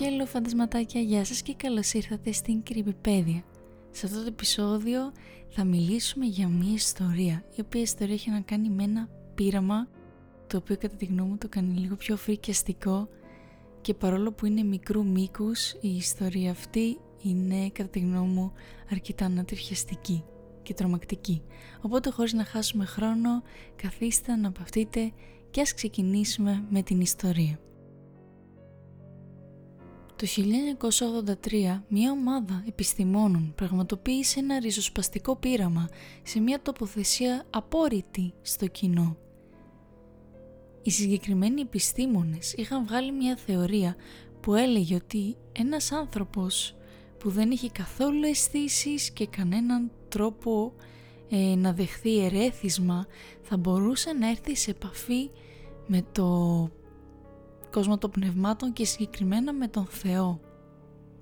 Hello φαντασματάκια, γεια σας και καλώς ήρθατε στην Κρυπηπέδια. Σε αυτό το επεισόδιο θα μιλήσουμε για μια ιστορία, η οποία ιστορία έχει να κάνει με ένα πείραμα, το οποίο κατά τη γνώμη μου το κάνει λίγο πιο φρικιαστικό και παρόλο που είναι μικρού μήκους, η ιστορία αυτή είναι κατά τη γνώμη μου αρκετά ανατριχιαστική και τρομακτική. Οπότε χωρίς να χάσουμε χρόνο, καθίστε να παυτείτε και ας ξεκινήσουμε με την ιστορία. Το 1983 μια ομάδα επιστημόνων πραγματοποίησε ένα ριζοσπαστικό πείραμα σε μια τοποθεσία απόρριτη στο κοινό. Οι συγκεκριμένοι επιστήμονες είχαν βγάλει μια θεωρία που έλεγε ότι ένας άνθρωπος που δεν είχε καθόλου αισθήσεις και κανέναν τρόπο ε, να δεχθεί ερέθισμα θα μπορούσε να έρθει σε επαφή με το κόσμο των πνευμάτων και συγκεκριμένα με τον Θεό.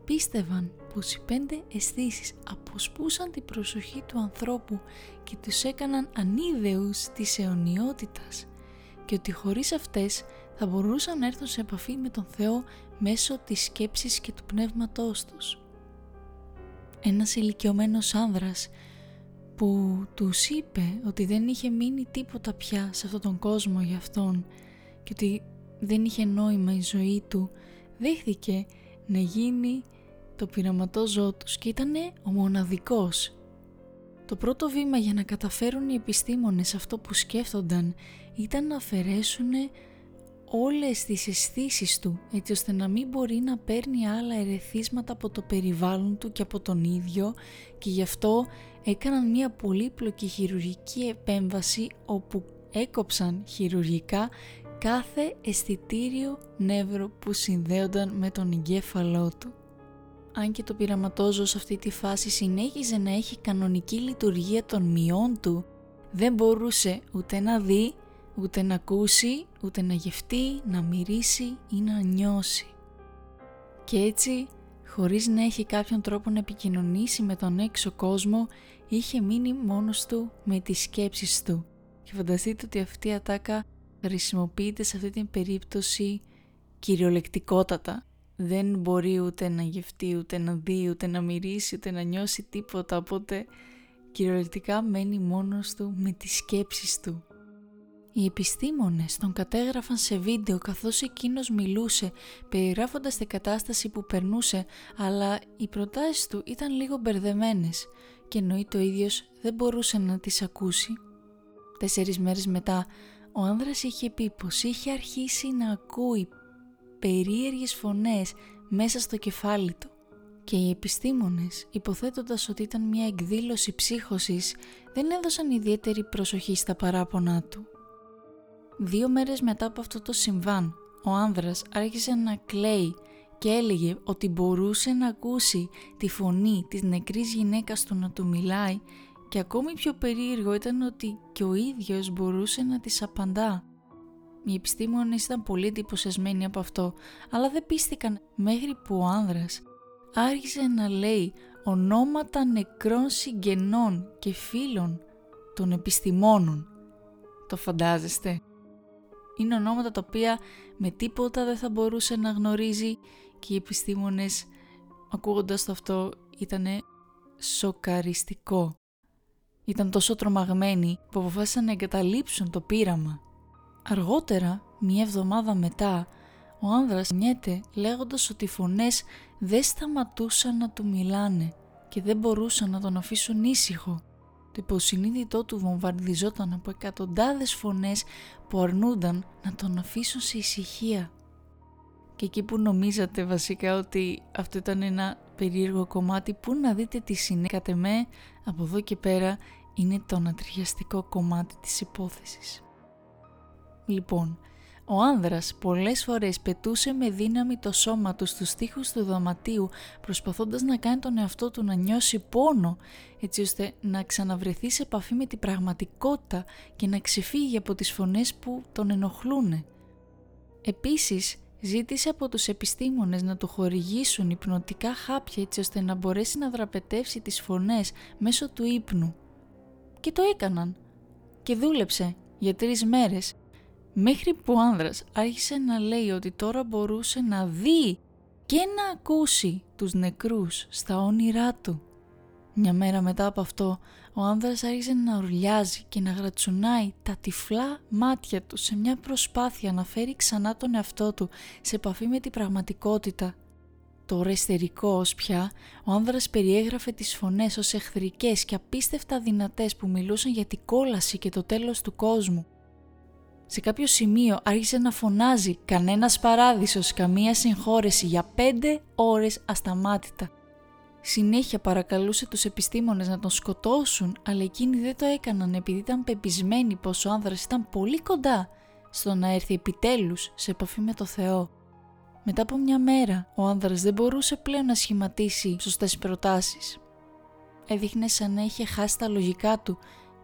Πίστευαν πως οι πέντε αισθήσεις αποσπούσαν την προσοχή του ανθρώπου και τους έκαναν ανίδεους της αιωνιότητας και ότι χωρίς αυτές θα μπορούσαν να έρθουν σε επαφή με τον Θεό μέσω της σκέψης και του πνεύματός τους. Ένας ηλικιωμένος άνδρας που τους είπε ότι δεν είχε μείνει τίποτα πια σε αυτόν τον κόσμο για αυτόν και ότι δεν είχε νόημα η ζωή του, δέχθηκε να γίνει το πειραματό ζώο τους και ήταν ο μοναδικός. Το πρώτο βήμα για να καταφέρουν οι επιστήμονες αυτό που σκέφτονταν ήταν να αφαιρέσουν όλες τις αισθήσεις του έτσι ώστε να μην μπορεί να παίρνει άλλα ερεθίσματα από το περιβάλλον του και από τον ίδιο και γι' αυτό έκαναν μια πολύπλοκη χειρουργική επέμβαση όπου έκοψαν χειρουργικά κάθε αισθητήριο νεύρο που συνδέονταν με τον εγκέφαλό του. Αν και το πειραματόζω σε αυτή τη φάση συνέχιζε να έχει κανονική λειτουργία των μειών του, δεν μπορούσε ούτε να δει, ούτε να ακούσει, ούτε να γευτεί, να μυρίσει ή να νιώσει. Και έτσι, χωρίς να έχει κάποιον τρόπο να επικοινωνήσει με τον έξω κόσμο, είχε μείνει μόνος του με τις σκέψεις του. Και φανταστείτε ότι αυτή η ατάκα χρησιμοποιείται σε αυτή την περίπτωση κυριολεκτικότατα. Δεν μπορεί ούτε να γευτεί, ούτε να δει, ούτε να μυρίσει, ούτε να νιώσει τίποτα, οπότε κυριολεκτικά μένει μόνος του με τις σκέψεις του. Οι επιστήμονες τον κατέγραφαν σε βίντεο καθώς εκείνος μιλούσε περιγράφοντας την κατάσταση που περνούσε αλλά οι προτάσεις του ήταν λίγο μπερδεμένες και εννοεί το ίδιος δεν μπορούσε να τις ακούσει. Τέσσερις μέρες μετά ο άνδρας είχε πει πως είχε αρχίσει να ακούει περίεργες φωνές μέσα στο κεφάλι του και οι επιστήμονες υποθέτοντας ότι ήταν μια εκδήλωση ψύχωσης δεν έδωσαν ιδιαίτερη προσοχή στα παράπονά του. Δύο μέρες μετά από αυτό το συμβάν, ο άνδρας άρχισε να κλαίει και έλεγε ότι μπορούσε να ακούσει τη φωνή της νεκρής γυναίκας του να του μιλάει και ακόμη πιο περίεργο ήταν ότι και ο ίδιος μπορούσε να της απαντά. Οι επιστήμονες ήταν πολύ εντυπωσιασμένοι από αυτό, αλλά δεν πίστηκαν μέχρι που ο άνδρας άρχισε να λέει ονόματα νεκρών συγγενών και φίλων των επιστημόνων. Το φαντάζεστε; Είναι ονόματα τα οποία με τίποτα δεν θα μπορούσε να γνωρίζει και οι επιστήμονες ακούγοντας το αυτό ήταν σοκαριστικό. Ήταν τόσο τρομαγμένοι που αποφάσισαν να εγκαταλείψουν το πείραμα. Αργότερα, μία εβδομάδα μετά, ο άνδρας νιέται λέγοντας ότι οι φωνές δεν σταματούσαν να του μιλάνε και δεν μπορούσαν να τον αφήσουν ήσυχο. Το υποσυνείδητό του βομβαρδιζόταν από εκατοντάδες φωνές που αρνούνταν να τον αφήσουν σε ησυχία. Και εκεί που νομίζατε βασικά ότι αυτό ήταν ένα περίεργο κομμάτι που να δείτε τι συνέχατε με από εδώ και πέρα είναι το ανατριχιαστικό κομμάτι της υπόθεσης. Λοιπόν, ο άνδρας πολλές φορές πετούσε με δύναμη το σώμα του στους τοίχους του δωματίου προσπαθώντας να κάνει τον εαυτό του να νιώσει πόνο έτσι ώστε να ξαναβρεθεί σε επαφή με την πραγματικότητα και να ξεφύγει από τις φωνές που τον ενοχλούν. Επίσης ζήτησε από τους επιστήμονες να του χορηγήσουν υπνοτικά χάπια έτσι ώστε να μπορέσει να δραπετεύσει τις φωνές μέσω του ύπνου. Και το έκαναν. Και δούλεψε για τρεις μέρες μέχρι που ο άνδρας άρχισε να λέει ότι τώρα μπορούσε να δει και να ακούσει τους νεκρούς στα όνειρά του. Μια μέρα μετά από αυτό, ο άνδρας άρχισε να ουρλιάζει και να γρατσουνάει τα τυφλά μάτια του σε μια προσπάθεια να φέρει ξανά τον εαυτό του σε επαφή με την πραγματικότητα. Τώρα ως πια, ο άνδρας περιέγραφε τις φωνές ως εχθρικές και απίστευτα δυνατές που μιλούσαν για την κόλαση και το τέλος του κόσμου. Σε κάποιο σημείο άρχισε να φωνάζει «Κανένας παράδεισος, καμία συγχώρεση» για πέντε ώρες ασταμάτητα. Συνέχεια παρακαλούσε τους επιστήμονες να τον σκοτώσουν, αλλά εκείνοι δεν το έκαναν επειδή ήταν πεπισμένοι πως ο άνδρας ήταν πολύ κοντά στο να έρθει επιτέλους σε επαφή με το Θεό. Μετά από μια μέρα, ο άνδρας δεν μπορούσε πλέον να σχηματίσει σωστές προτάσεις. Έδειχνε σαν να είχε χάσει τα λογικά του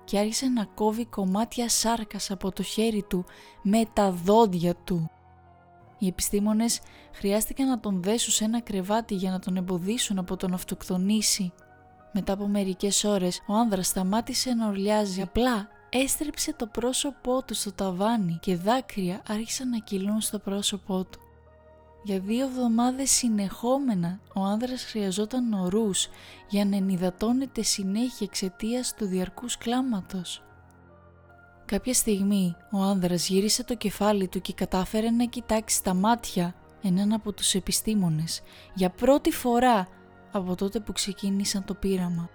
και άρχισε να κόβει κομμάτια σάρκας από το χέρι του με τα δόντια του. Οι επιστήμονες χρειάστηκαν να τον δέσουν σε ένα κρεβάτι για να τον εμποδίσουν από τον αυτοκτονήσει. Μετά από μερικές ώρες ο άνδρας σταμάτησε να ορλιάζει, απλά έστρεψε το πρόσωπό του στο ταβάνι και δάκρυα άρχισαν να κυλούν στο πρόσωπό του. Για δύο εβδομάδες συνεχόμενα ο άνδρας χρειαζόταν ορούς για να ενυδατώνεται συνέχεια εξαιτίας του διαρκούς κλάματος. Κάποια στιγμή ο άνδρας γύρισε το κεφάλι του και κατάφερε να κοιτάξει στα μάτια έναν από τους επιστήμονες για πρώτη φορά από τότε που ξεκίνησαν το πείραμα.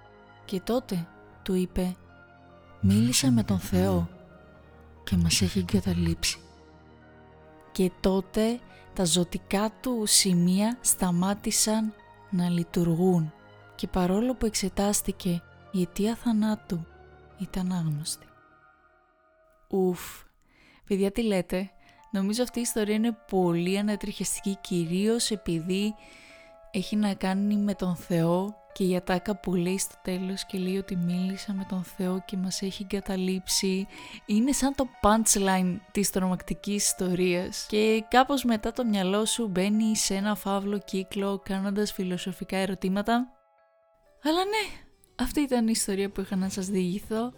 Και τότε του είπε «Μίλησα με τον Θεό και μας έχει εγκαταλείψει». Και τότε τα ζωτικά του σημεία σταμάτησαν να λειτουργούν και παρόλο που εξετάστηκε η αιτία θανάτου ήταν άγνωστη. Ουφ, παιδιά τι λέτε, νομίζω αυτή η ιστορία είναι πολύ ανατριχιαστική κυρίως επειδή έχει να κάνει με τον Θεό και η ατάκα που λέει στο τέλος και λέει ότι μίλησα με τον Θεό και μας έχει εγκαταλείψει. Είναι σαν το punchline της τρομακτικής ιστορίας. Και κάπως μετά το μυαλό σου μπαίνει σε ένα φαύλο κύκλο κάνοντας φιλοσοφικά ερωτήματα. Αλλά ναι, αυτή ήταν η ιστορία που είχα να σας διηγηθώ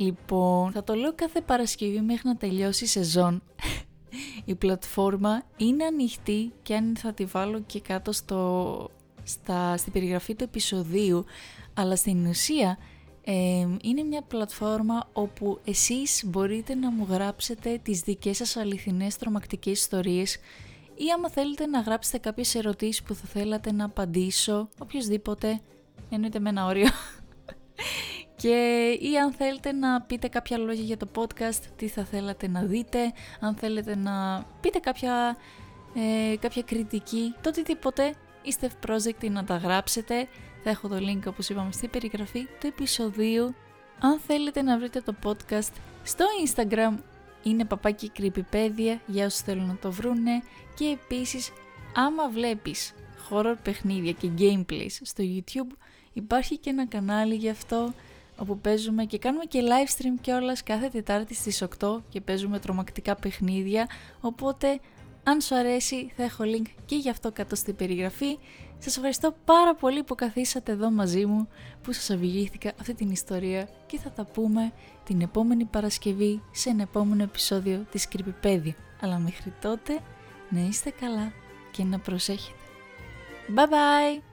Λοιπόν, θα το λέω κάθε Παρασκευή μέχρι να τελειώσει η σεζόν η πλατφόρμα είναι ανοιχτή και αν θα τη βάλω και κάτω στο στα, στην περιγραφή του επεισοδίου, αλλά στην ουσία είναι μια πλατφόρμα όπου εσείς μπορείτε να μου γράψετε τις δικές σας αληθινές τρομακτικές ιστορίες ή άμα θέλετε να γράψετε κάποιες ερωτήσεις που θα θέλατε να απαντήσω, οποιοδήποτε, εννοείται με ένα όριο. Και ή αν θέλετε να πείτε κάποια λόγια για το podcast, τι θα θέλατε να δείτε, αν θέλετε να πείτε κάποια, ε, κάποια κριτική, το οτιδήποτε είστε ευπρόσδεκτοι να τα γράψετε. Θα έχω το link όπως είπαμε στην περιγραφή του επεισοδίου. Αν θέλετε να βρείτε το podcast στο Instagram είναι παπάκι creepypedia για όσους θέλουν να το βρούνε και επίσης άμα βλέπεις horror παιχνίδια και gameplays στο YouTube υπάρχει και ένα κανάλι γι' αυτό όπου παίζουμε και κάνουμε και live stream κιόλας κάθε Τετάρτη στις 8 και παίζουμε τρομακτικά παιχνίδια οπότε αν σου αρέσει θα έχω link και γι' αυτό κάτω στην περιγραφή. Σας ευχαριστώ πάρα πολύ που καθίσατε εδώ μαζί μου, που σας αφηγήθηκα αυτή την ιστορία και θα τα πούμε την επόμενη Παρασκευή σε ένα επόμενο επεισόδιο της Creepypedia. Αλλά μέχρι τότε να είστε καλά και να προσέχετε. Bye bye!